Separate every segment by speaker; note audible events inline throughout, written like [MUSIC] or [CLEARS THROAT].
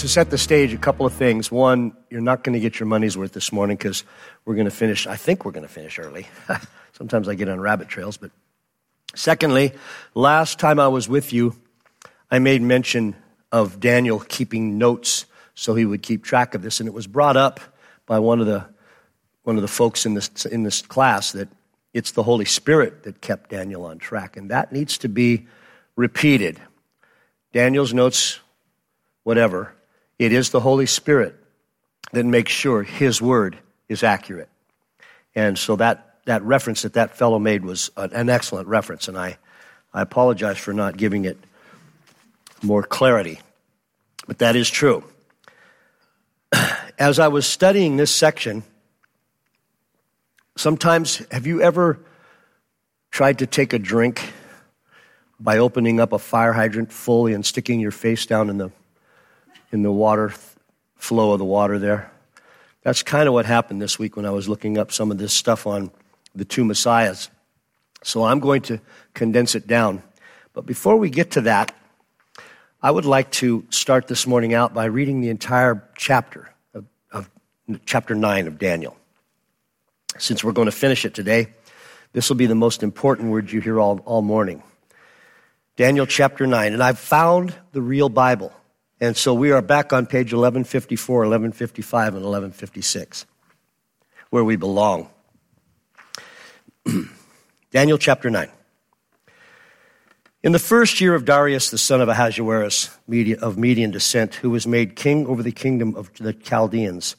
Speaker 1: to set the stage, a couple of things. One, you're not going to get your money's worth this morning because we're going to finish, I think we're going to finish early. [LAUGHS] Sometimes I get on rabbit trails. But secondly, last time I was with you, I made mention of Daniel keeping notes so he would keep track of this. And it was brought up by one of the, one of the folks in this, in this class that it's the Holy Spirit that kept Daniel on track. And that needs to be repeated. Daniel's notes, whatever, it is the Holy Spirit that makes sure His word is accurate. And so that, that reference that that fellow made was an excellent reference, and I, I apologize for not giving it more clarity. But that is true. As I was studying this section, sometimes have you ever tried to take a drink by opening up a fire hydrant fully and sticking your face down in the in the water flow of the water there. That's kind of what happened this week when I was looking up some of this stuff on the two messiahs. So I'm going to condense it down. But before we get to that, I would like to start this morning out by reading the entire chapter of, of chapter 9 of Daniel. Since we're going to finish it today, this will be the most important word you hear all, all morning. Daniel chapter 9. And I've found the real Bible. And so we are back on page 1154, 1155, and 1156, where we belong. [CLEARS THROAT] Daniel chapter 9. In the first year of Darius, the son of Ahasuerus, of Median descent, who was made king over the kingdom of the Chaldeans,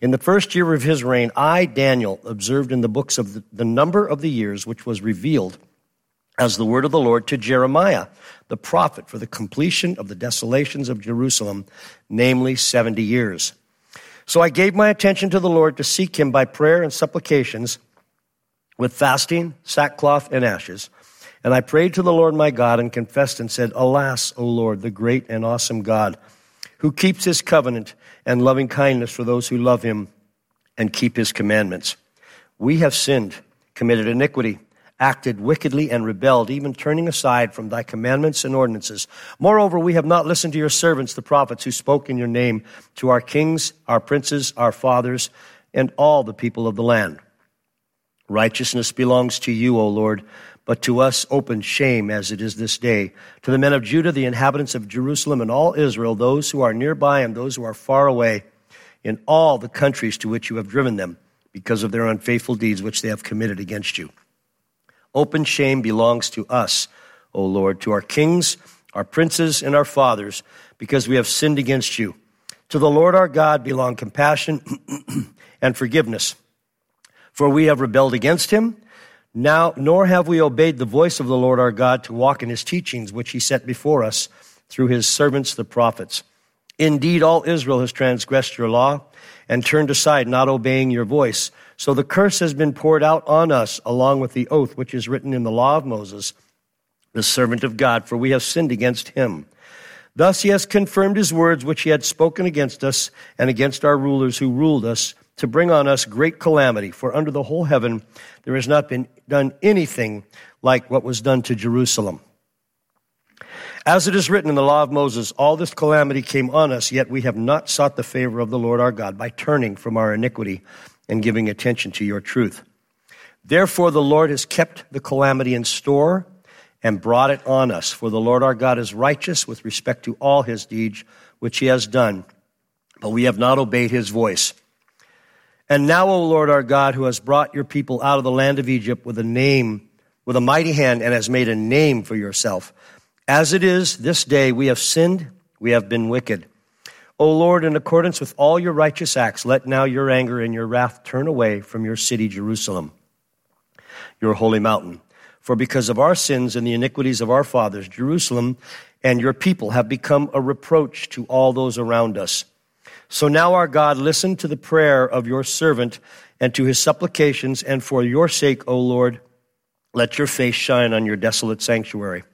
Speaker 1: in the first year of his reign, I, Daniel, observed in the books of the, the number of the years which was revealed as the word of the Lord to Jeremiah, the prophet, for the completion of the desolations of Jerusalem, namely 70 years. So I gave my attention to the Lord to seek him by prayer and supplications with fasting, sackcloth, and ashes. And I prayed to the Lord my God and confessed and said, Alas, O Lord, the great and awesome God, who keeps his covenant and loving kindness for those who love him and keep his commandments. We have sinned, committed iniquity acted wickedly and rebelled, even turning aside from thy commandments and ordinances. Moreover, we have not listened to your servants, the prophets, who spoke in your name to our kings, our princes, our fathers, and all the people of the land. Righteousness belongs to you, O Lord, but to us open shame as it is this day. To the men of Judah, the inhabitants of Jerusalem, and all Israel, those who are nearby and those who are far away, in all the countries to which you have driven them, because of their unfaithful deeds which they have committed against you. Open shame belongs to us, O Lord, to our kings, our princes, and our fathers, because we have sinned against you. To the Lord our God belong compassion [CLEARS THROAT] and forgiveness. For we have rebelled against him. Now, nor have we obeyed the voice of the Lord our God to walk in his teachings, which he set before us through his servants, the prophets. Indeed, all Israel has transgressed your law and turned aside, not obeying your voice. So the curse has been poured out on us, along with the oath which is written in the law of Moses, the servant of God, for we have sinned against him. Thus he has confirmed his words which he had spoken against us and against our rulers who ruled us to bring on us great calamity. For under the whole heaven there has not been done anything like what was done to Jerusalem. As it is written in the law of Moses, all this calamity came on us, yet we have not sought the favor of the Lord our God by turning from our iniquity and giving attention to your truth. Therefore, the Lord has kept the calamity in store and brought it on us. For the Lord our God is righteous with respect to all his deeds which he has done, but we have not obeyed his voice. And now, O Lord our God, who has brought your people out of the land of Egypt with a name, with a mighty hand, and has made a name for yourself, as it is this day, we have sinned, we have been wicked. O Lord, in accordance with all your righteous acts, let now your anger and your wrath turn away from your city, Jerusalem, your holy mountain. For because of our sins and the iniquities of our fathers, Jerusalem and your people have become a reproach to all those around us. So now, our God, listen to the prayer of your servant and to his supplications, and for your sake, O Lord, let your face shine on your desolate sanctuary.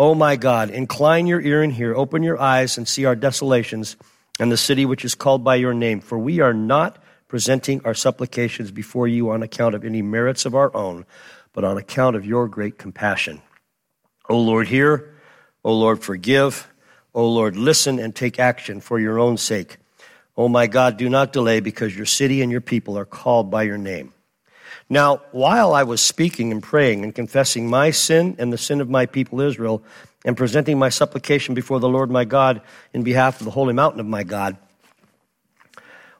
Speaker 1: O my God, incline your ear and hear, open your eyes and see our desolations and the city which is called by your name, for we are not presenting our supplications before you on account of any merits of our own, but on account of your great compassion. O Lord, hear. O Lord, forgive. O Lord, listen and take action for your own sake. O my God, do not delay because your city and your people are called by your name. Now, while I was speaking and praying and confessing my sin and the sin of my people Israel, and presenting my supplication before the Lord my God in behalf of the holy mountain of my God,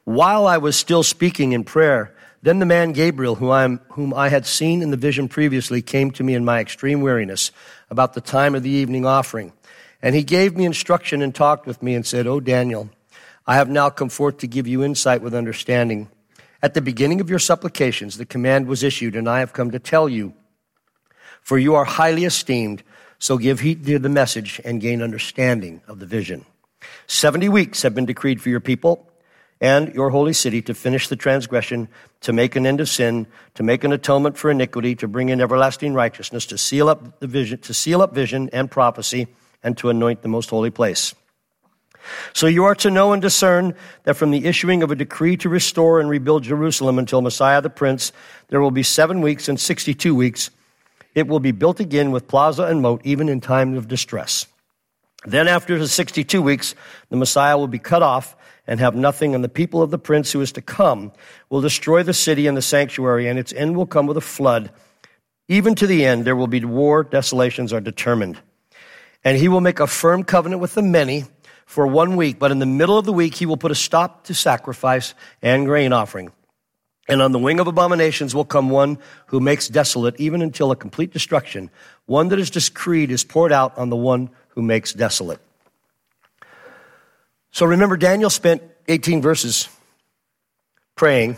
Speaker 1: while I was still speaking in prayer, then the man Gabriel, I whom I had seen in the vision previously, came to me in my extreme weariness about the time of the evening offering. And he gave me instruction and talked with me and said, O Daniel, I have now come forth to give you insight with understanding. At the beginning of your supplications, the command was issued, and I have come to tell you. For you are highly esteemed, so give heed to the message and gain understanding of the vision. Seventy weeks have been decreed for your people and your holy city to finish the transgression, to make an end of sin, to make an atonement for iniquity, to bring in everlasting righteousness, to seal up the vision, to seal up vision and prophecy, and to anoint the most holy place. So you are to know and discern that from the issuing of a decree to restore and rebuild Jerusalem until Messiah the Prince, there will be seven weeks and 62 weeks. It will be built again with plaza and moat, even in time of distress. Then after the 62 weeks, the Messiah will be cut off and have nothing, and the people of the prince who is to come will destroy the city and the sanctuary, and its end will come with a flood. Even to the end, there will be war, desolations are determined. And he will make a firm covenant with the many for one week, but in the middle of the week, he will put a stop to sacrifice and grain offering. And on the wing of abominations will come one who makes desolate, even until a complete destruction. One that is decreed is poured out on the one who makes desolate. So remember, Daniel spent 18 verses praying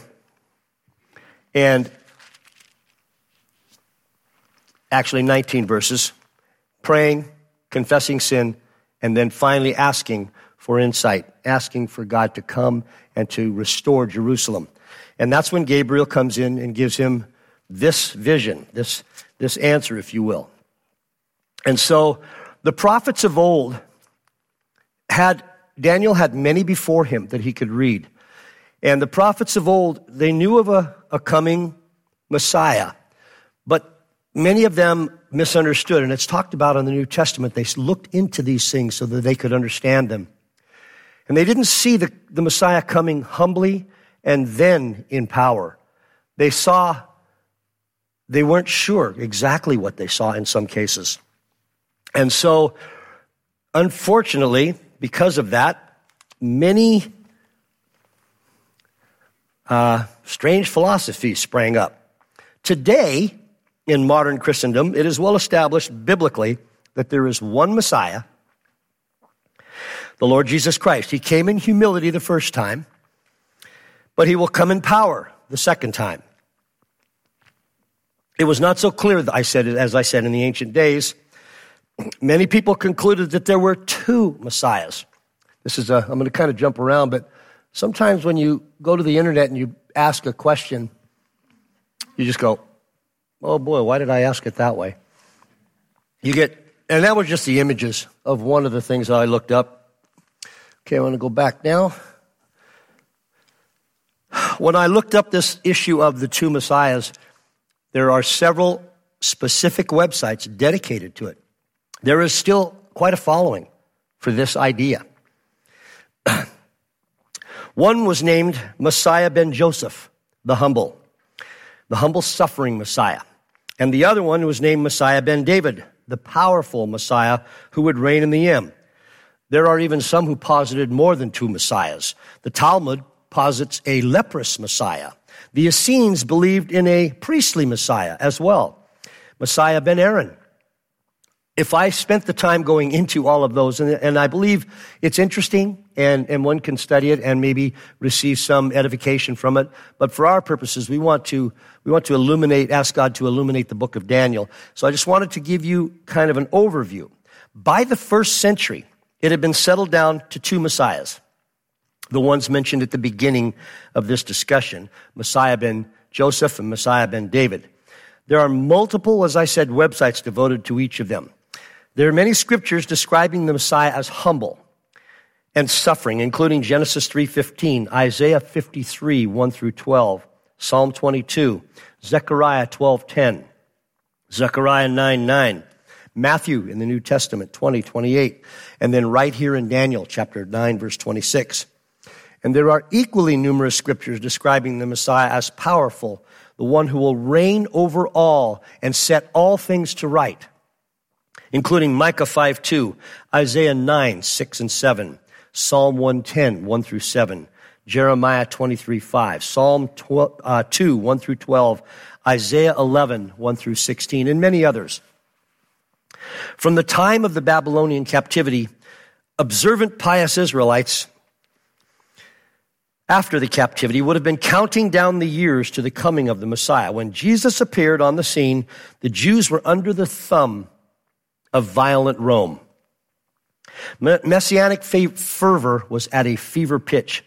Speaker 1: and actually 19 verses praying, confessing sin, and then finally asking for insight, asking for God to come and to restore Jerusalem. And that's when Gabriel comes in and gives him this vision, this, this answer, if you will. And so the prophets of old had Daniel had many before him that he could read. And the prophets of old, they knew of a, a coming Messiah, many of them misunderstood. And it's talked about in the New Testament. They looked into these things so that they could understand them. And they didn't see the, the Messiah coming humbly and then in power. They saw, they weren't sure exactly what they saw in some cases. And so, unfortunately, because of that, many uh, strange philosophies sprang up. Today, in modern Christendom, it is well established biblically that there is one Messiah, the Lord Jesus Christ. He came in humility the first time, but he will come in power the second time. It was not so clear, that I said, it as I said in the ancient days, many people concluded that there were two messiahs. This is a, I'm going to kind of jump around, but sometimes when you go to the internet and you ask a question, you just go, oh boy, why did I ask it that way? You get, and that was just the images of one of the things I looked up. Okay, I want to go back now. When I looked up this issue of the two messiahs, there are several specific websites dedicated to it. There is still quite a following for this idea. [CLEARS THROAT] One was named Messiah ben Joseph, the humble, the humble suffering Messiah. And the other one was named Messiah ben David, the powerful Messiah who would reign in the end. There are even some who posited more than two Messiahs. The Talmud posits a leprous Messiah. The Essenes believed in a priestly Messiah as well. Messiah ben Aaron, if I spent the time going into all of those, and, and, I believe it's interesting and, and one can study it and maybe receive some edification from it. But for our purposes, we want to, we want to illuminate, ask God to illuminate the book of Daniel. So I just wanted to give you kind of an overview. By the first century, it had been settled down to two messiahs. the ones mentioned at the beginning of this discussion Messiah ben Joseph and Messiah ben David. There are multiple, as I said, websites devoted to each of them. There are many scriptures describing the Messiah as humble and suffering, including Genesis 3:15, Isaiah 53, 1 through 12, Psalm 22, Zechariah 12:10, Zechariah 9, 9, Matthew in the New Testament 20, 28, and then right here in Daniel chapter 9, verse 26. And there are equally numerous scriptures describing the Messiah as powerful, the one who will reign over all and set all things to right, including Micah 5 2, Isaiah 9 6 and 7, Psalm 110 1 through 7, Jeremiah 23 5, Psalm 12, uh, 2 1 through 12, Isaiah 11 1 through 16, and many others. From the time of the Babylonian captivity, observant, pious Israelites after the captivity would have been counting down the years to the coming of the Messiah. When Jesus appeared on the scene, the Jews were under the thumb of violent Rome. Messianic fervor was at a fever pitch.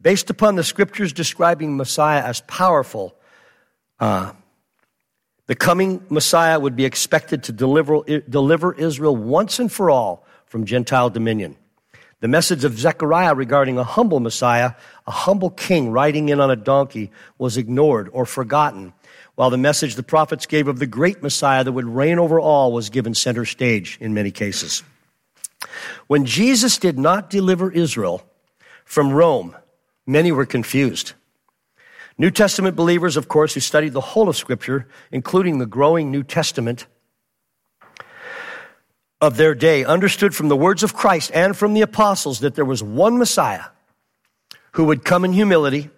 Speaker 1: Based upon the scriptures describing Messiah as powerful, uh, the coming Messiah would be expected to deliver, deliver Israel once and for all from Gentile dominion. The message of Zechariah regarding a humble Messiah, a humble king riding in on a donkey, was ignored or forgotten, while the message the prophets gave of the great Messiah that would reign over all was given center stage in many cases. When Jesus did not deliver Israel from Rome, many were confused. New Testament believers, of course, who studied the whole of Scripture, including the growing New Testament, of their day understood from the words of Christ and from the apostles that there was one Messiah who would come in humility,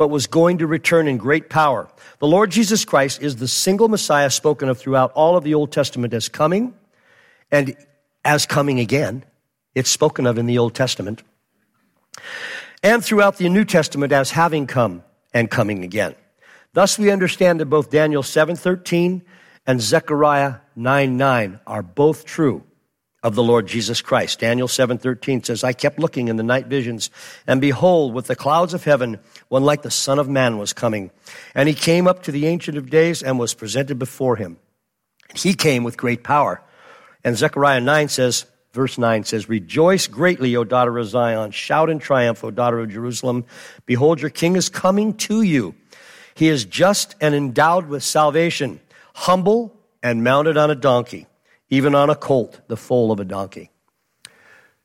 Speaker 1: but was going to return in great power. The Lord Jesus Christ is the single Messiah spoken of throughout all of the Old Testament as coming and as coming again. It's spoken of in the Old Testament. And throughout the New Testament as having come and coming again. Thus we understand that both Daniel 7:13 and Zechariah 9 9 are both true of the Lord Jesus Christ. Daniel 7:13 says, "I kept looking in the night visions, and behold, with the clouds of heaven, one like the Son of Man was coming. And he came up to the Ancient of Days and was presented before him. He came with great power." And Zechariah 9 says, verse 9 says, Rejoice greatly, O daughter of Zion. Shout in triumph, O daughter of Jerusalem. Behold, your king is coming to you. He is just and endowed with salvation humble and mounted on a donkey, even on a colt, the foal of a donkey.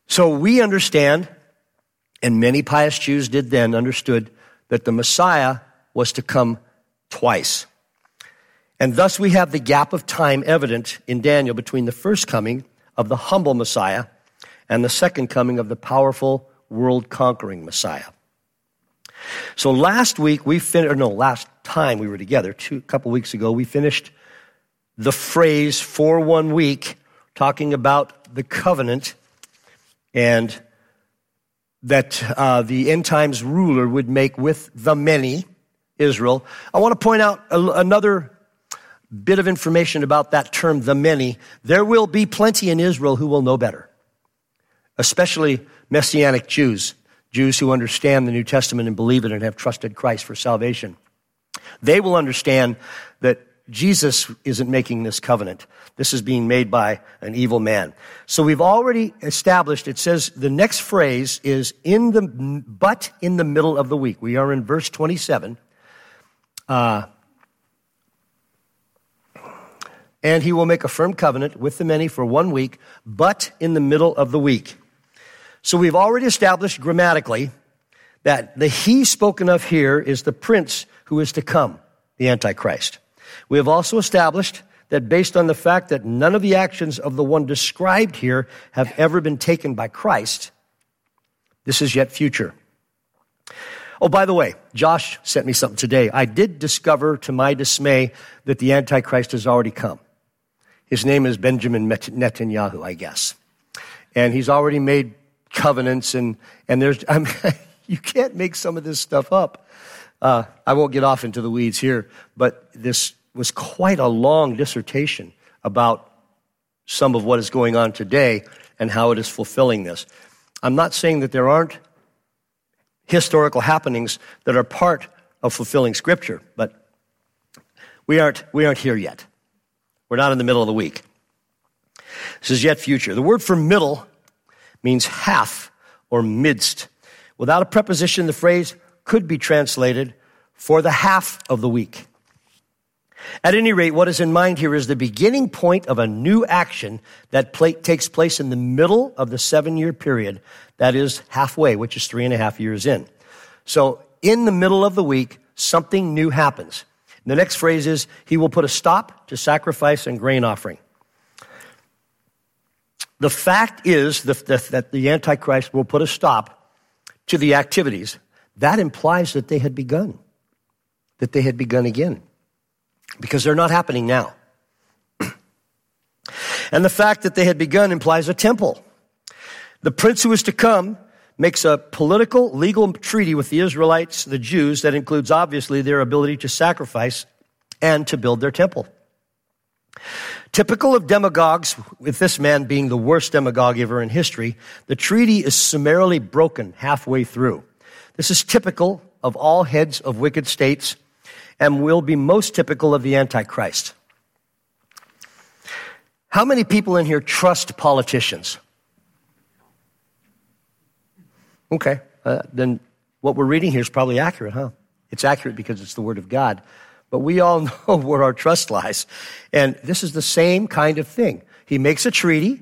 Speaker 1: So we understand, and many pious Jews did then, understood that the Messiah was to come twice. And thus we have the gap of time evident in Daniel between the first coming of the humble Messiah and the second coming of the powerful world conquering Messiah. So last week we finished, or no, last time we were together, two, a couple weeks ago, we finished the phrase for one week, talking about the covenant and that uh, the end times ruler would make with the many, Israel. I want to point out a, another bit of information about that term, the many. There will be plenty in Israel who will know better, especially Messianic Jews, Jews who understand the New Testament and believe it and have trusted Christ for salvation. They will understand that Jesus isn't making this covenant. This is being made by an evil man. So we've already established, it says the next phrase is in the, but in the middle of the week. We are in verse 27. Uh, and he will make a firm covenant with the many for one week, but in the middle of the week. So we've already established grammatically that the he spoken of here is the prince who is to come, the Antichrist. We have also established that based on the fact that none of the actions of the one described here have ever been taken by Christ, this is yet future. Oh, by the way, Josh sent me something today. I did discover to my dismay that the Antichrist has already come. His name is Benjamin Netanyahu, I guess. And he's already made covenants and, and there's, [LAUGHS] I mean, you can't make some of this stuff up. Uh, I won't get off into the weeds here, but this was quite a long dissertation about some of what is going on today and how it is fulfilling this. I'm not saying that there aren't historical happenings that are part of fulfilling Scripture. But we aren't, we aren't here yet. We're not in the middle of the week. This is yet future. The word for middle means half or midst. Without a preposition, the phrase could be translated for the half of the week. At any rate, what is in mind here is the beginning point of a new action that takes place in the middle of the seven year period, that is halfway, which is three and a half years in. So, in the middle of the week, something new happens. The next phrase is, He will put a stop to sacrifice and grain offering. The fact is that the Antichrist will put a stop to the activities. That implies that they had begun, that they had begun again because they're not happening now. [CLEARS THROAT] and the fact that they had begun implies a temple. The prince who is to come makes a political, legal treaty with the Israelites, the Jews, that includes obviously their ability to sacrifice and to build their temple. Typical of demagogues, with this man being the worst demagogue ever in history, the treaty is summarily broken halfway through. This is typical of all heads of wicked states and will be most typical of the Antichrist. How many people in here trust politicians? Okay, uh, then what we're reading here is probably accurate, huh? It's accurate because it's the Word of God. But we all [LAUGHS] know where our trust lies. And this is the same kind of thing. He makes a treaty,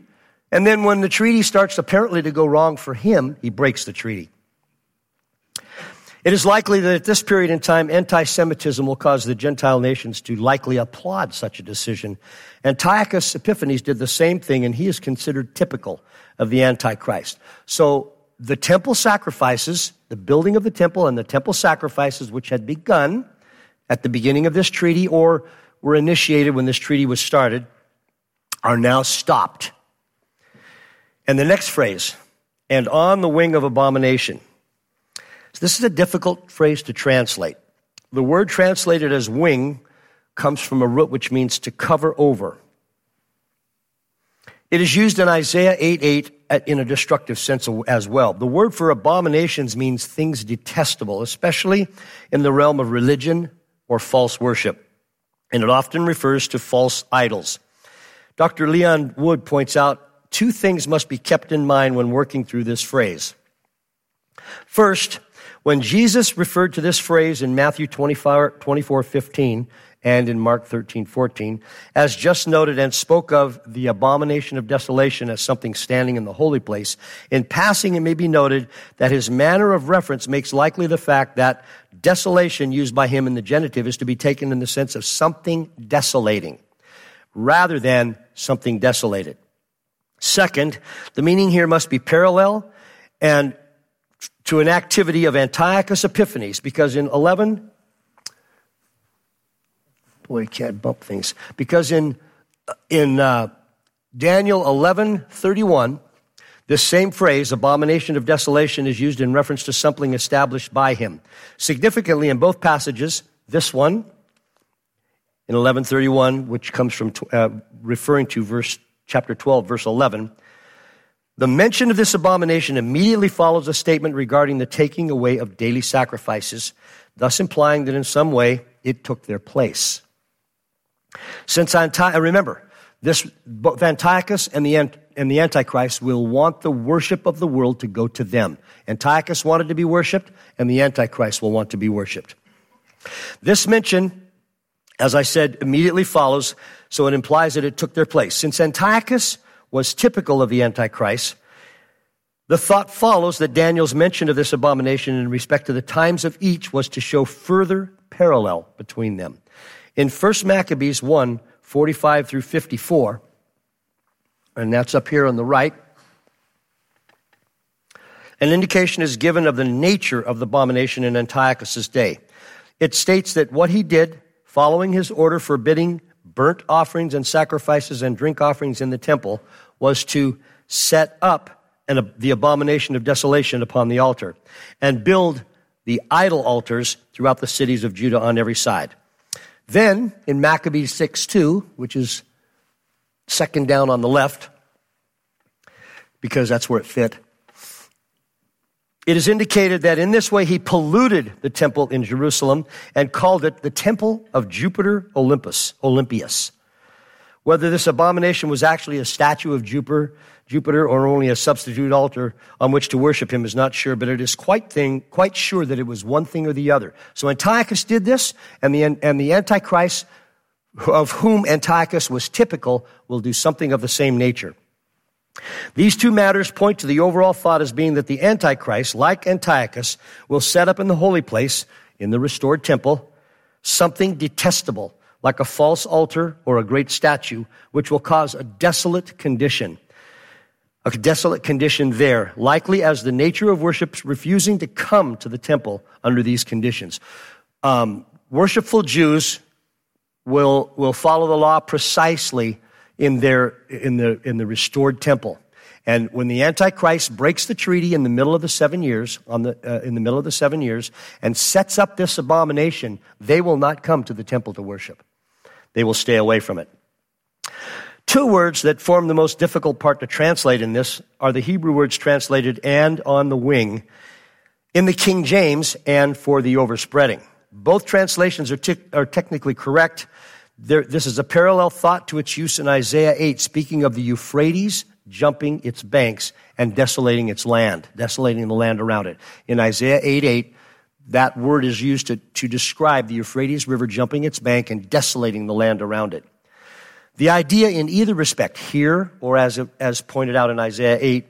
Speaker 1: and then when the treaty starts apparently to go wrong for him, he breaks the treaty. It is likely that at this period in time, anti Semitism will cause the Gentile nations to likely applaud such a decision. Antiochus Epiphanes did the same thing, and he is considered typical of the Antichrist. So the temple sacrifices, the building of the temple and the temple sacrifices, which had begun at the beginning of this treaty or were initiated when this treaty was started, are now stopped. And the next phrase, and on the wing of abomination. This is a difficult phrase to translate. The word translated as wing comes from a root which means to cover over. It is used in Isaiah 8 8 in a destructive sense as well. The word for abominations means things detestable, especially in the realm of religion or false worship. And it often refers to false idols. Dr. Leon Wood points out two things must be kept in mind when working through this phrase. First, when Jesus referred to this phrase in Matthew 24, 24 15 and in Mark 13 14, as just noted, and spoke of the abomination of desolation as something standing in the holy place, in passing it may be noted that his manner of reference makes likely the fact that desolation used by him in the genitive is to be taken in the sense of something desolating rather than something desolated. Second, the meaning here must be parallel and to an activity of Antiochus Epiphanes because in 11, boy, can't bump things. Because in, in uh, Daniel 11, 31, this same phrase, abomination of desolation, is used in reference to something established by him. Significantly, in both passages, this one in 1131, which comes from uh, referring to verse chapter 12, verse 11, the mention of this abomination immediately follows a statement regarding the taking away of daily sacrifices, thus implying that in some way it took their place. Since Antiochus, uh, remember, this both Antiochus and the, and the Antichrist will want the worship of the world to go to them. Antiochus wanted to be worshipped, and the Antichrist will want to be worshipped. This mention, as I said, immediately follows, so it implies that it took their place. Since Antiochus was typical of the Antichrist, the thought follows that Daniel's mention of this abomination in respect to the times of each was to show further parallel between them. In 1 Maccabees 1 45 through 54, and that's up here on the right, an indication is given of the nature of the abomination in Antiochus's day. It states that what he did, following his order forbidding burnt offerings and sacrifices and drink offerings in the temple, was to set up an, the abomination of desolation upon the altar and build the idol altars throughout the cities of Judah on every side. Then in Maccabees 6 2, which is second down on the left, because that's where it fit, It is indicated that in this way he polluted the temple in Jerusalem and called it the temple of Jupiter Olympus, Olympius. Whether this abomination was actually a statue of Jupiter, Jupiter or only a substitute altar on which to worship him is not sure, but it is quite thing, quite sure that it was one thing or the other. So Antiochus did this, and the, and the Antichrist, of whom Antiochus was typical, will do something of the same nature. These two matters point to the overall thought as being that the Antichrist, like Antiochus, will set up in the holy place, in the restored temple, something detestable, like a false altar or a great statue, which will cause a desolate condition. A desolate condition there, likely as the nature of worship refusing to come to the temple under these conditions. Um, worshipful Jews will, will follow the law precisely in, their, in, the, in the restored temple. And when the Antichrist breaks the treaty in the middle of the seven years, on the, uh, in the middle of the seven years, and sets up this abomination, they will not come to the temple to worship. They will stay away from it. Two words that form the most difficult part to translate in this are the Hebrew words translated and on the wing in the King James and for the overspreading. Both translations are, are technically correct, there, this is a parallel thought to its use in Isaiah 8, speaking of the Euphrates jumping its banks and desolating its land, desolating the land around it. In Isaiah 8 8, that word is used to, to describe the Euphrates River jumping its bank and desolating the land around it. The idea in either respect, here or as, as pointed out in Isaiah 8,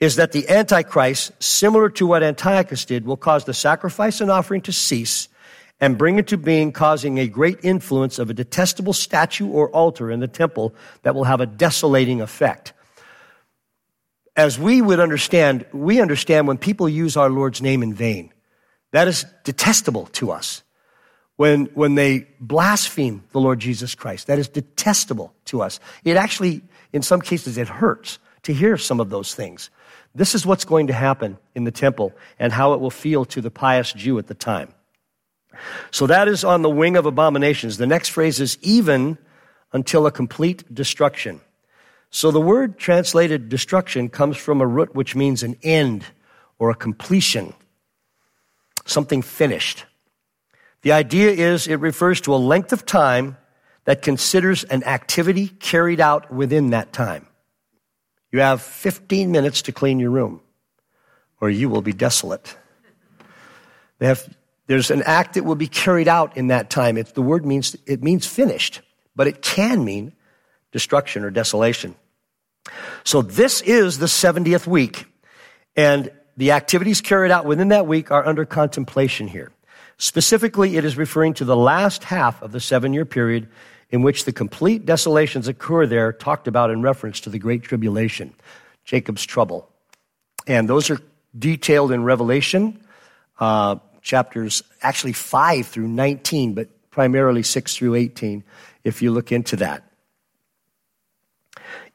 Speaker 1: is that the Antichrist, similar to what Antiochus did, will cause the sacrifice and offering to cease and bring into being, causing a great influence of a detestable statue or altar in the temple that will have a desolating effect. As we would understand, we understand when people use our Lord's name in vain. That is detestable to us. When, when they blaspheme the Lord Jesus Christ, that is detestable to us. It actually, in some cases, it hurts to hear some of those things. This is what's going to happen in the temple and how it will feel to the pious Jew at the time. So that is on the wing of abominations. The next phrase is even until a complete destruction. So the word translated destruction comes from a root which means an end or a completion, something finished. The idea is it refers to a length of time that considers an activity carried out within that time. You have 15 minutes to clean your room, or you will be desolate. Have there's an act that will be carried out in that time. It's, the word means, it means finished, but it can mean destruction or desolation. So this is the 70th week, and the activities carried out within that week are under contemplation here. Specifically, it is referring to the last half of the seven year period in which the complete desolations occur there, talked about in reference to the Great Tribulation, Jacob's trouble. And those are detailed in Revelation. Uh, chapters, actually 5 through 19, but primarily 6 through 18, if you look into that.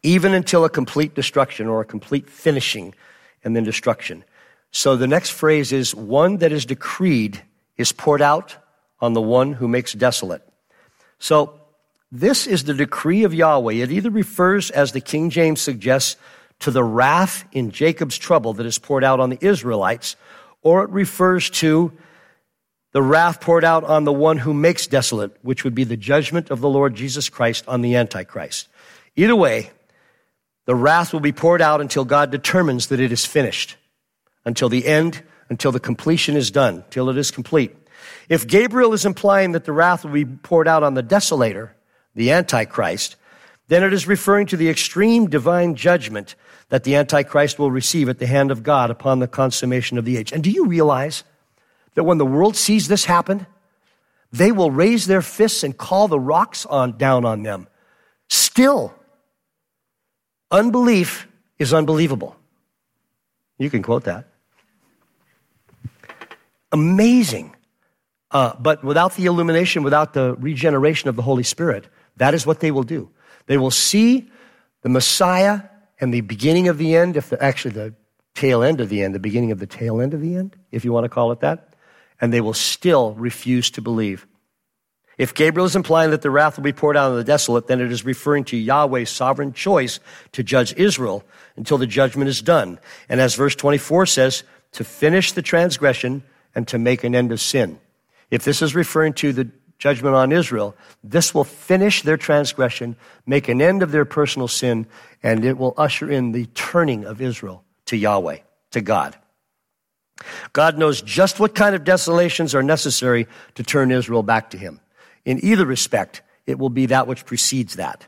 Speaker 1: Even until a complete destruction or a complete finishing and then destruction. So the next phrase is one that is decreed is poured out on the one who makes desolate. So this is the decree of Yahweh. It either refers, as the King James suggests, to the wrath in Jacob's trouble that is poured out on the Israelites, or it refers to the wrath poured out on the one who makes desolate, which would be the judgment of the Lord Jesus Christ on the Antichrist. Either way, the wrath will be poured out until God determines that it is finished, until the end, until the completion is done, till it is complete. If Gabriel is implying that the wrath will be poured out on the desolator, the Antichrist, then it is referring to the extreme divine judgment that the Antichrist will receive at the hand of God upon the consummation of the age. And do you realize that when the world sees this happen, they will raise their fists and call the rocks on, down on them? Still, unbelief is unbelievable. You can quote that. Amazing. Uh, but without the illumination, without the regeneration of the Holy Spirit, that is what they will do. They will see the Messiah and the beginning of the end, if the, actually the tail end of the end, the beginning of the tail end of the end, if you want to call it that, and they will still refuse to believe. If Gabriel is implying that the wrath will be poured out on the desolate, then it is referring to Yahweh's sovereign choice to judge Israel until the judgment is done. And as verse 24 says, to finish the transgression and to make an end of sin. If this is referring to the judgment on Israel, this will finish their transgression, make an end of their personal sin, and it will usher in the turning of Israel to Yahweh, to God. God knows just what kind of desolations are necessary to turn Israel back to Him. In either respect, it will be that which precedes that.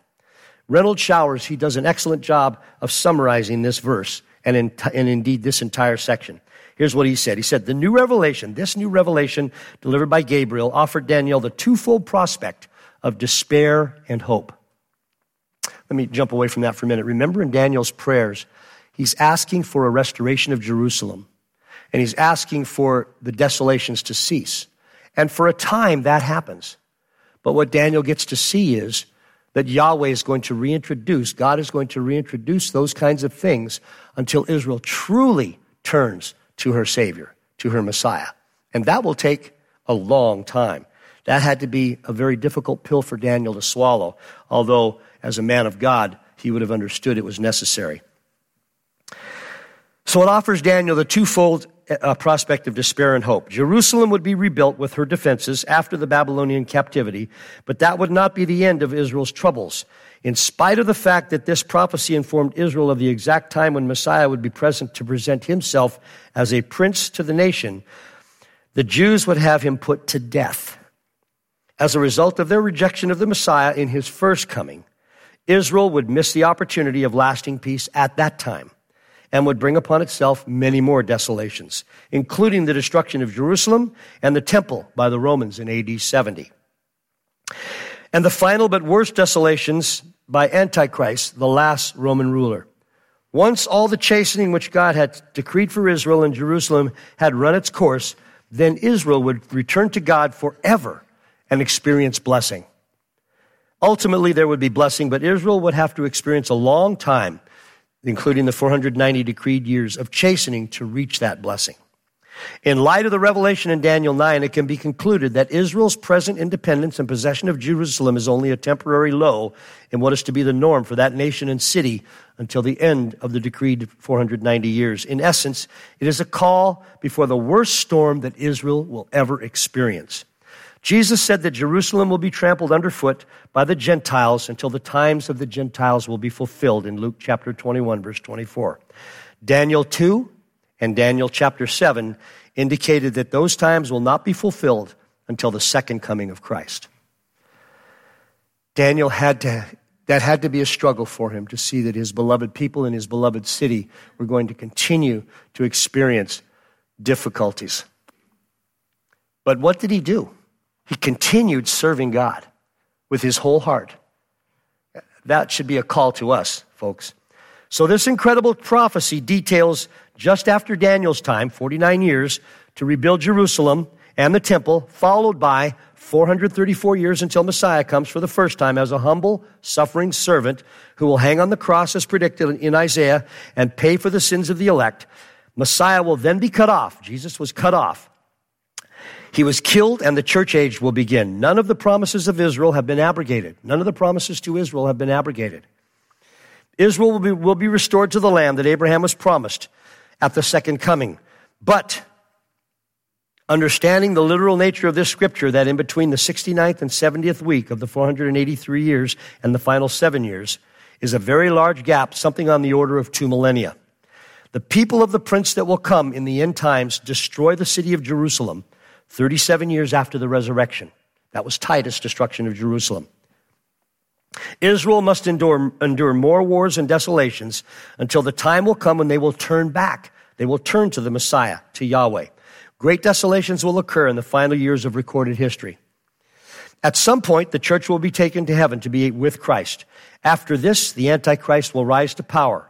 Speaker 1: Renald Showers, he does an excellent job of summarizing this verse and, in, and indeed this entire section. Here's what he said. He said, The new revelation, this new revelation delivered by Gabriel, offered Daniel the twofold prospect of despair and hope. Let me jump away from that for a minute. Remember in Daniel's prayers, he's asking for a restoration of Jerusalem, and he's asking for the desolations to cease. And for a time, that happens. But what Daniel gets to see is that Yahweh is going to reintroduce, God is going to reintroduce those kinds of things until Israel truly turns to her Savior, to her Messiah. And that will take a long time. That had to be a very difficult pill for Daniel to swallow, although, as a man of God, he would have understood it was necessary. So it offers Daniel the twofold a prospect of despair and hope. Jerusalem would be rebuilt with her defenses after the Babylonian captivity, but that would not be the end of Israel's troubles. In spite of the fact that this prophecy informed Israel of the exact time when Messiah would be present to present himself as a prince to the nation, the Jews would have him put to death. As a result of their rejection of the Messiah in his first coming, Israel would miss the opportunity of lasting peace at that time and would bring upon itself many more desolations, including the destruction of Jerusalem and the temple by the Romans in AD 70. And the final but worst desolations by Antichrist, the last Roman ruler. Once all the chastening which God had decreed for Israel and Jerusalem had run its course, then Israel would return to God forever and experience blessing. Ultimately, there would be blessing, but Israel would have to experience a long time including the 490 decreed years of chastening to reach that blessing. In light of the revelation in Daniel 9, it can be concluded that Israel's present independence and possession of Jerusalem is only a temporary low in what is to be the norm for that nation and city until the end of the decreed 490 years. In essence, it is a call before the worst storm that Israel will ever experience. Jesus said that Jerusalem will be trampled underfoot by the Gentiles until the times of the Gentiles will be fulfilled in Luke chapter 21, verse 24. Daniel 2 and Daniel chapter 7 indicated that those times will not be fulfilled until the second coming of Christ. Daniel had to, that had to be a struggle for him to see that his beloved people in his beloved city were going to continue to experience difficulties. But what did he do? He continued serving God with his whole heart. That should be a call to us, folks. So, this incredible prophecy details just after Daniel's time, 49 years, to rebuild Jerusalem and the temple, followed by 434 years until Messiah comes for the first time as a humble, suffering servant who will hang on the cross as predicted in Isaiah and pay for the sins of the elect. Messiah will then be cut off. Jesus was cut off he was killed and the church age will begin. None of the promises of Israel have been abrogated. None of the promises to Israel have been abrogated. Israel will be, will be restored to the land that Abraham was promised at the second coming. But understanding the literal nature of this scripture, that in between the 69th and 70th week of the 483 years and the final seven years is a very large gap, something on the order of two millennia. The people of the prince that will come in the end times destroy the city of Jerusalem 37 years after the resurrection. That was Titus' destruction of Jerusalem. Israel must endure, endure more wars and desolations until the time will come when they will turn back. They will turn to the Messiah, to Yahweh. Great desolations will occur in the final years of recorded history. At some point, the church will be taken to heaven to be with Christ. After this, the Antichrist will rise to power,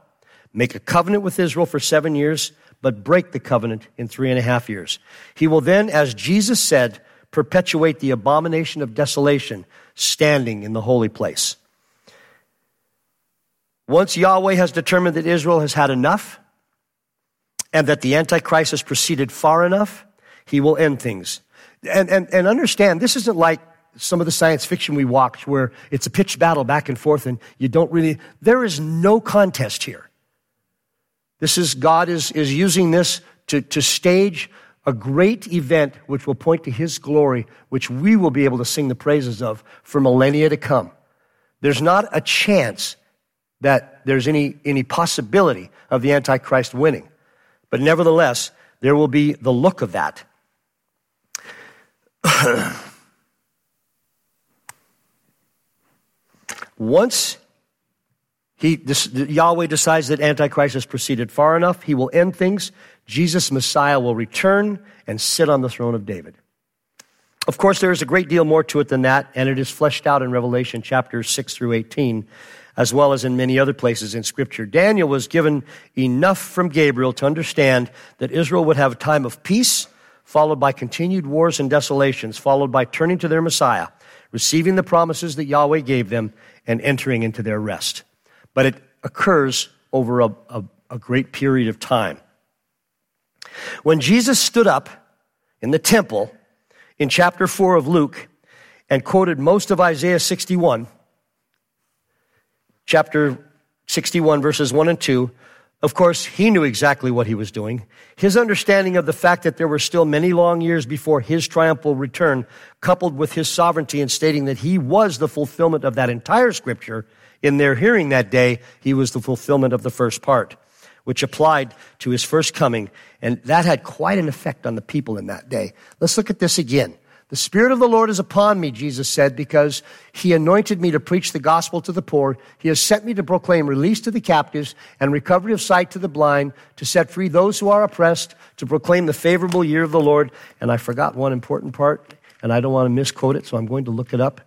Speaker 1: make a covenant with Israel for seven years, but break the covenant in three and a half years. He will then, as Jesus said, perpetuate the abomination of desolation standing in the holy place. Once Yahweh has determined that Israel has had enough and that the Antichrist has proceeded far enough, he will end things. And, and, and understand, this isn't like some of the science fiction we watch where it's a pitched battle back and forth and you don't really, there is no contest here. This is, God is, is using this to, to stage a great event which will point to his glory, which we will be able to sing the praises of for millennia to come. There's not a chance that there's any, any possibility of the Antichrist winning. But nevertheless, there will be the look of that. [CLEARS THROAT] Once he, this, Yahweh decides that Antichrist has proceeded far enough, he will end things. Jesus, Messiah, will return and sit on the throne of David. Of course, there is a great deal more to it than that, and it is fleshed out in Revelation chapters 6 through 18, as well as in many other places in Scripture. Daniel was given enough from Gabriel to understand that Israel would have a time of peace, followed by continued wars and desolations, followed by turning to their Messiah, receiving the promises that Yahweh gave them, and entering into their rest. But it occurs over a, a, a great period of time. When Jesus stood up in the temple in chapter 4 of Luke and quoted most of Isaiah 61, chapter 61, verses 1 and 2, of course, he knew exactly what he was doing. His understanding of the fact that there were still many long years before his triumphal return, coupled with his sovereignty in stating that he was the fulfillment of that entire scripture, in their hearing that day, he was the fulfillment of the first part, which applied to his first coming. And that had quite an effect on the people in that day. Let's look at this again. The Spirit of the Lord is upon me, Jesus said, because He anointed me to preach the gospel to the poor. He has sent me to proclaim release to the captives and recovery of sight to the blind, to set free those who are oppressed, to proclaim the favorable year of the Lord. And I forgot one important part, and I don't want to misquote it, so I'm going to look it up.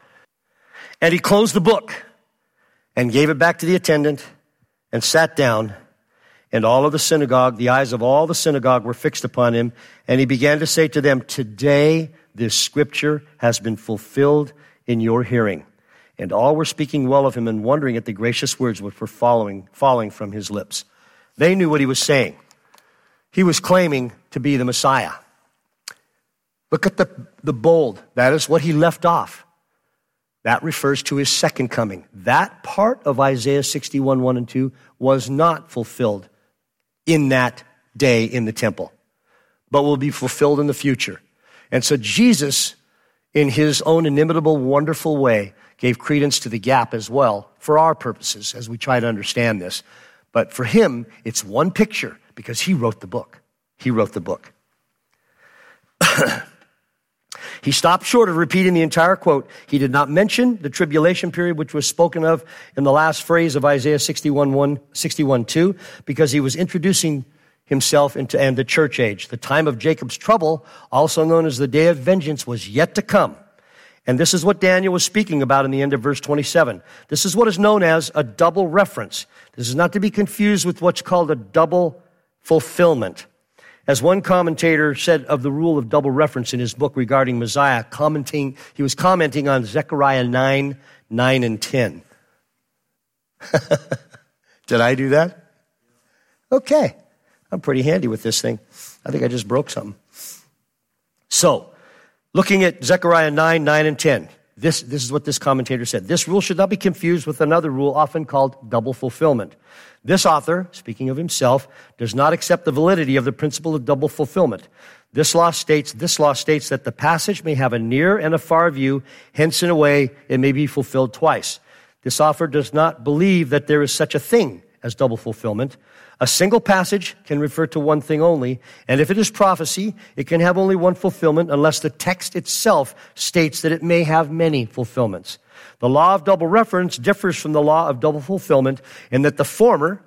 Speaker 1: And He closed the book and gave it back to the attendant and sat down. And all of the synagogue, the eyes of all the synagogue were fixed upon him. And he began to say to them, Today this scripture has been fulfilled in your hearing. And all were speaking well of him and wondering at the gracious words which were following, falling from his lips. They knew what he was saying. He was claiming to be the Messiah. Look at the, the bold. That is what he left off. That refers to his second coming. That part of Isaiah 61, 1 and 2 was not fulfilled in that day in the temple, but will be fulfilled in the future. And so Jesus, in his own inimitable, wonderful way, gave credence to the gap as well for our purposes as we try to understand this. But for him, it's one picture because he wrote the book. He wrote the book. [CLEARS THROAT] he stopped short of repeating the entire quote. He did not mention the tribulation period, which was spoken of in the last phrase of Isaiah 61, 1, 61 2, because he was introducing himself into and the church age. The time of Jacob's trouble, also known as the day of vengeance, was yet to come. And this is what Daniel was speaking about in the end of verse 27. This is what is known as a double reference. This is not to be confused with what's called a double fulfillment. As one commentator said of the rule of double reference in his book regarding Messiah, commenting, he was commenting on Zechariah 9, 9 and 10. [LAUGHS] Did I do that? Okay. I'm pretty handy with this thing. I think I just broke something. So, looking at Zechariah 9, 9, and 10, this, this is what this commentator said. This rule should not be confused with another rule often called double fulfillment. This author, speaking of himself, does not accept the validity of the principle of double fulfillment. This law states, this law states that the passage may have a near and a far view, hence in a way it may be fulfilled twice. This author does not believe that there is such a thing as double fulfillment, a single passage can refer to one thing only, and if it is prophecy, it can have only one fulfillment unless the text itself states that it may have many fulfillments. The law of double reference differs from the law of double fulfillment in that the former,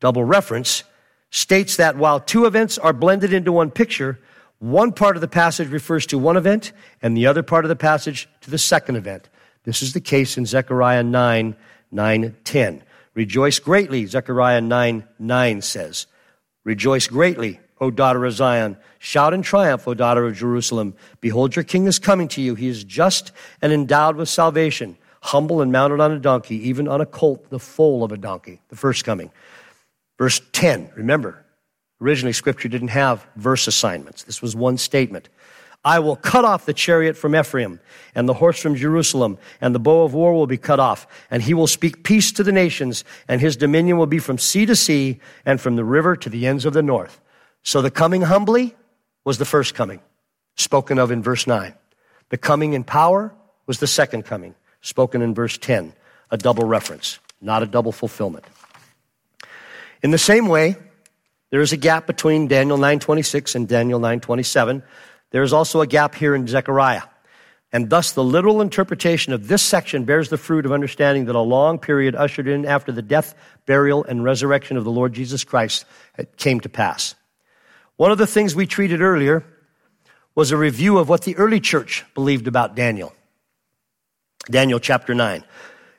Speaker 1: double reference, states that while two events are blended into one picture, one part of the passage refers to one event and the other part of the passage to the second event. This is the case in Zechariah 9, 9, 10. Rejoice greatly, Zechariah 9 9 says. Rejoice greatly, O daughter of Zion. Shout in triumph, O daughter of Jerusalem. Behold, your king is coming to you. He is just and endowed with salvation, humble and mounted on a donkey, even on a colt, the foal of a donkey, the first coming. Verse 10, remember, originally scripture didn't have verse assignments. This was one statement. I will cut off the chariot from Ephraim and the horse from Jerusalem, and the bow of war will be cut off, and he will speak peace to the nations, and his dominion will be from sea to sea and from the river to the ends of the north. So the coming humbly was the first coming, spoken of in verse 9. The coming in power was the second coming, spoken in verse 10, a double reference, not a double fulfillment. In the same way, there is a gap between Daniel 9:26 and Daniel 9:27. There is also a gap here in Zechariah. And thus, the literal interpretation of this section bears the fruit of understanding that a long period ushered in after the death, burial, and resurrection of the Lord Jesus Christ came to pass. One of the things we treated earlier was a review of what the early church believed about Daniel. Daniel chapter 9.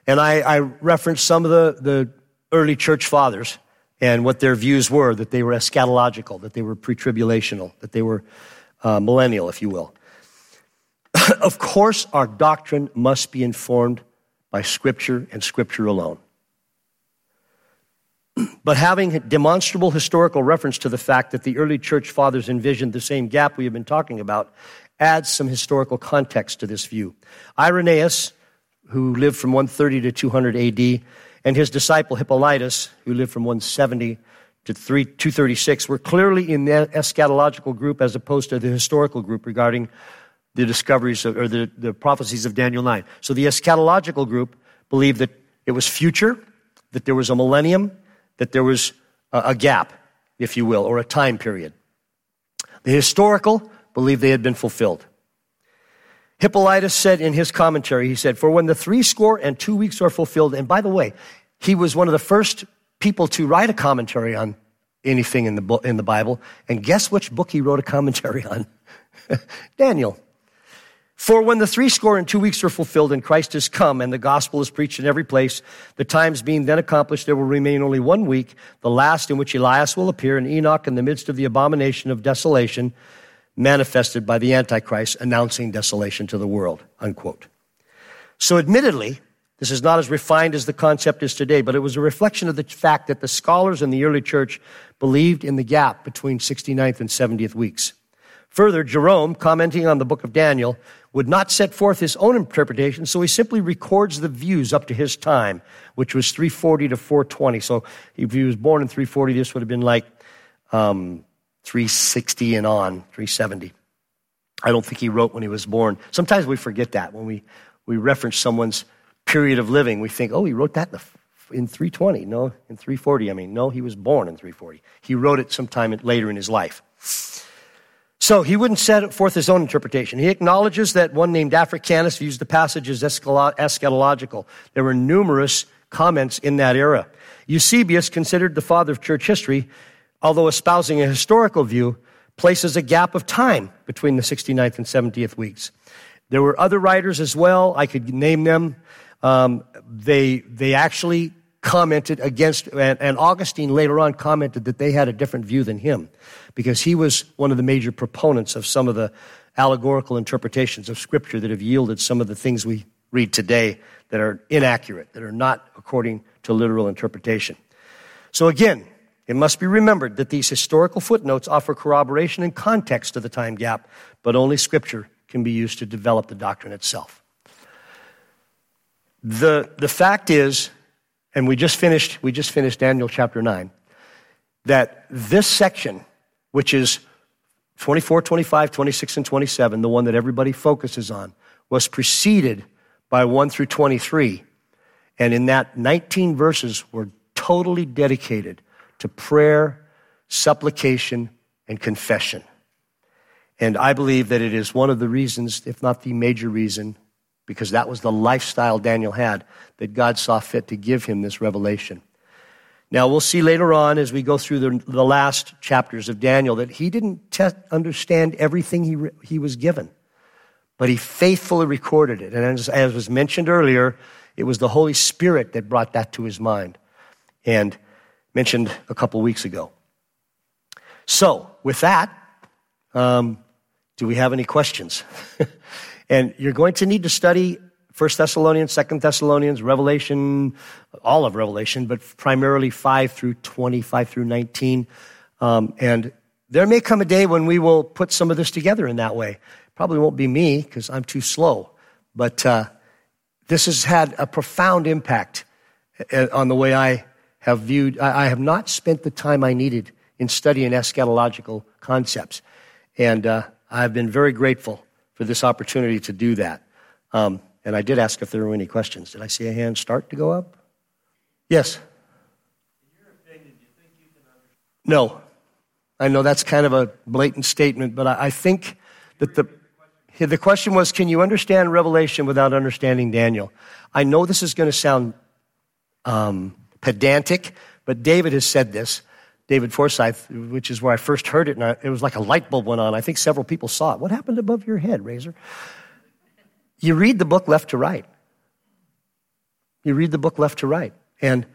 Speaker 1: And I, I referenced some of the, the early church fathers and what their views were that they were eschatological, that they were pre tribulational, that they were uh, millennial, if you will. [COUGHS] of course, our doctrine must be informed by Scripture and Scripture alone. [COUGHS] But having demonstrable historical reference to the fact that the early church fathers envisioned the same gap we have been talking about adds some historical context to this view. Irenaeus, who lived from 130 to 200 AD, and his disciple Hippolytus, who lived from 170 to 3, 236, were clearly in the eschatological group as opposed to the historical group regarding the discoveries of, or the, the prophecies of Daniel 9. So the eschatological group believed that it was future, that there was a millennium, that there was a, a gap, if you will, or a time period. The historical believed they had been fulfilled. Hippolytus said in his commentary, he said, For when the three score and two weeks are fulfilled, and by the way, he was one of the first people to write a commentary on anything in the, book, in the Bible. And guess which book he wrote a commentary on? [LAUGHS] Daniel. For when the three score and two weeks are fulfilled and Christ is come and the gospel is preached in every place, the times being then accomplished, there will remain only one week, the last in which Elias will appear and Enoch in the midst of the abomination of desolation, manifested by the Antichrist, announcing desolation to the world. Unquote. So admittedly, this is not as refined as the concept is today, but it was a reflection of the fact that the scholars in the early church believed in the gap between 69th and 70th weeks. Further, Jerome, commenting on the book of Daniel, would not set forth his own interpretation, so he simply records the views up to his time, which was 340 to 420. So if he was born in 340, this would have been like um, 360 and on, 370. I don't think he wrote when he was born. Sometimes we forget that when we, we reference someone's period of living. We think, oh, he wrote that in, the, in 320. No, in 340. I mean, no, he was born in 340. He wrote it sometime later in his life. So he wouldn't set forth his own interpretation. He acknowledges that one named Africanus views the passage as eschatological. There were numerous comments in that era. Eusebius, considered the father of church history, although espousing a historical view, places a gap of time between the 69th and 70th weeks. There were other writers as well. I could name them. Um, they, they actually commented against, and, and Augustine later on commented that they had a different view than him because he was one of the major proponents of some of the allegorical interpretations of Scripture that have yielded some of the things we read today that are inaccurate, that are not according to literal interpretation. So again, it must be remembered that these historical footnotes offer corroboration and context to the time gap, but only Scripture can be used to develop the doctrine itself. The, the fact is, and we just finished, we just finished Daniel chapter 9, that this section which is 24, 25, 26, and 27, the one that everybody focuses on, was preceded by 1 through 23. And in that, 19 verses were totally dedicated to prayer, supplication, and confession. And I believe that it is one of the reasons, if not the major reason, because that was the lifestyle Daniel had, that God saw fit to give him this revelation. Now, we'll see later on as we go through the, the last chapters of Daniel that he didn't te- understand everything he, re- he was given, but he faithfully recorded it. And as, as was mentioned earlier, it was the Holy Spirit that brought that to his mind and mentioned a couple weeks ago. So, with that, um, do we have any questions? [LAUGHS] and you're going to need to study First Thessalonians, Second Thessalonians, Revelation, all of Revelation, but primarily 5 through 25 through 19. Um, and there may come a day when we will put some of this together in that way. Probably won't be me because I'm too slow. But uh, this has had a profound impact uh, on the way I have viewed. I have not spent the time I needed in studying eschatological concepts. And uh, I've been very grateful for this opportunity to do that. Um, and I did ask if there were any questions. Did I see a hand start to go up? Yes. No. I know that's kind of a blatant statement, but I, I think that the, the question was can you understand Revelation without understanding Daniel? I know this is going to sound um, pedantic, but David has said this. David Forsyth, which is where I first heard it, and I, it was like a light bulb went on. I think several people saw it. What happened above your head, Razor? You read the book left to right. You read the book left to right. And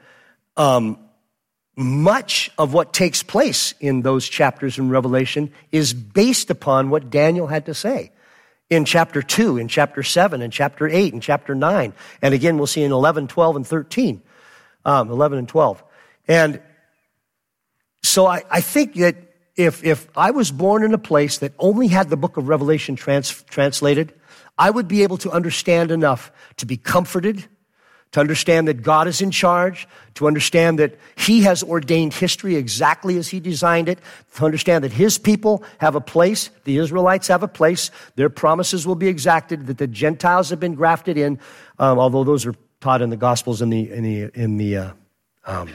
Speaker 1: um, much of what takes place in those chapters in Revelation is based upon what Daniel had to say in chapter 2, in chapter 7, in chapter 8, in chapter 9. And again, we'll see in 11, 12, and 13. Um, 11 and 12. And so I, I think that if, if I was born in a place that only had the book of Revelation trans, translated, I would be able to understand enough to be comforted, to understand that God is in charge, to understand that He has ordained history exactly as He designed it, to understand that His people have a place, the Israelites have a place, their promises will be exacted, that the Gentiles have been grafted in, um, although those are taught in the Gospels and the, in the, in the uh, um,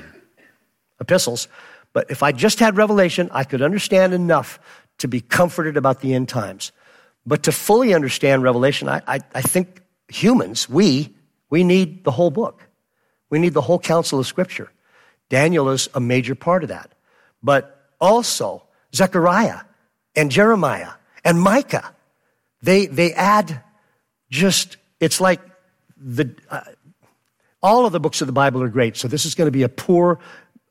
Speaker 1: epistles. But if I just had revelation, I could understand enough to be comforted about the end times. But to fully understand revelation, I, I, I think humans, we, we need the whole book. We need the whole counsel of Scripture. Daniel is a major part of that. But also, Zechariah and Jeremiah and Micah, they, they add just, it's like the, uh, all of the books of the Bible are great. So this is going to be a poor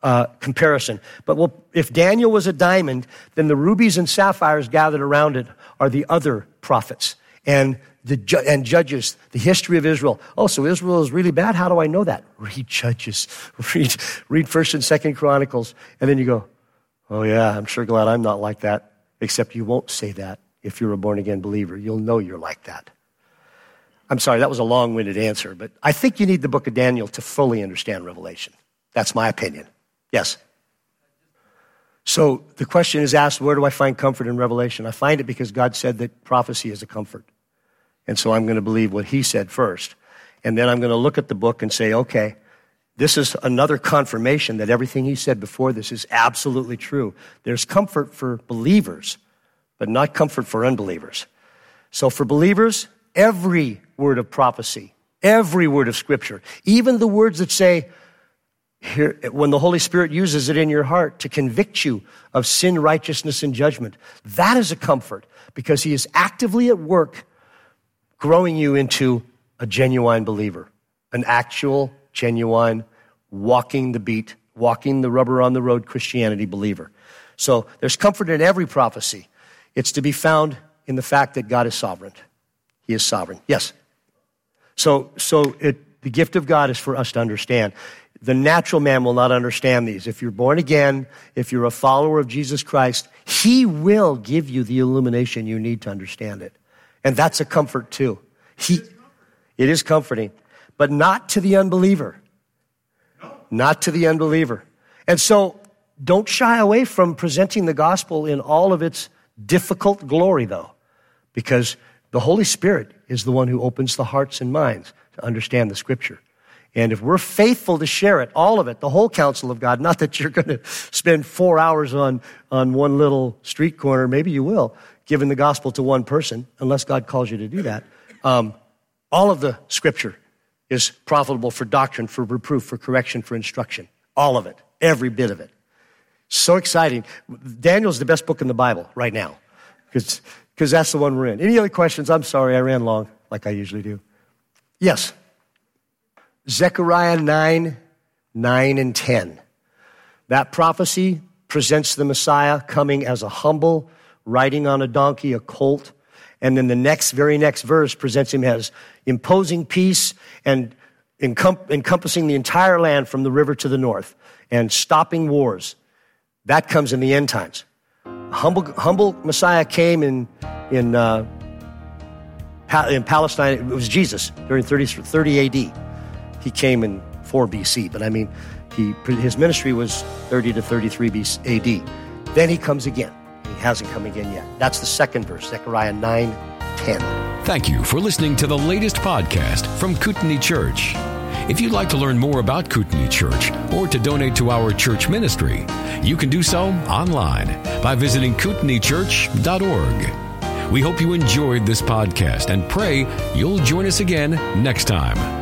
Speaker 1: uh, comparison. But well, if Daniel was a diamond, then the rubies and sapphires gathered around it are the other prophets and the ju- and judges, the history of Israel. Oh, so Israel is really bad. How do I know that? Read Judges, [LAUGHS] read read First and Second Chronicles, and then you go, oh yeah, I'm sure glad I'm not like that. Except you won't say that if you're a born again believer. You'll know you're like that. I'm sorry, that was a long winded answer, but I think you need the book of Daniel to fully understand Revelation. That's my opinion. Yes? So the question is asked where do I find comfort in Revelation? I find it because God said that prophecy is a comfort. And so I'm going to believe what He said first. And then I'm going to look at the book and say, okay, this is another confirmation that everything He said before this is absolutely true. There's comfort for believers, but not comfort for unbelievers. So for believers, every word of prophecy, every word of Scripture, even the words that say, here, when the Holy Spirit uses it in your heart to convict you of sin, righteousness, and judgment, that is a comfort because He is actively at work growing you into a genuine believer, an actual, genuine, walking the beat, walking the rubber on the road Christianity believer. So there's comfort in every prophecy. It's to be found in the fact that God is sovereign. He is sovereign. Yes. So, so it, the gift of God is for us to understand. The natural man will not understand these. If you're born again, if you're a follower of Jesus Christ, He will give you the illumination you need to understand it. And that's a comfort too. He, it is comforting, but not to the unbeliever. Not to the unbeliever. And so don't shy away from presenting the gospel in all of its difficult glory, though, because the Holy Spirit is the one who opens the hearts and minds to understand the scripture. And if we're faithful to share it, all of it, the whole counsel of God, not that you're going to spend four hours on, on one little street corner, maybe you will, giving the gospel to one person, unless God calls you to do that. Um, all of the scripture is profitable for doctrine, for reproof, for correction, for instruction. All of it, every bit of it. So exciting. Daniel's the best book in the Bible right now because that's the one we're in. Any other questions? I'm sorry, I ran long like I usually do. Yes. Zechariah 9, 9 and 10. That prophecy presents the Messiah coming as a humble, riding on a donkey, a colt. And then the next, very next verse presents him as imposing peace and encompassing the entire land from the river to the north and stopping wars. That comes in the end times. Humble, humble Messiah came in, in, uh, in Palestine. It was Jesus during 30, 30 AD. He came in 4 BC, but I mean, He, his ministry was 30 to 33 AD. Then he comes again. He hasn't come again yet. That's the second verse, Zechariah 9 10.
Speaker 2: Thank you for listening to the latest podcast from Kootenai Church. If you'd like to learn more about Kootenai Church or to donate to our church ministry, you can do so online by visiting kootenaichurch.org. We hope you enjoyed this podcast and pray you'll join us again next time.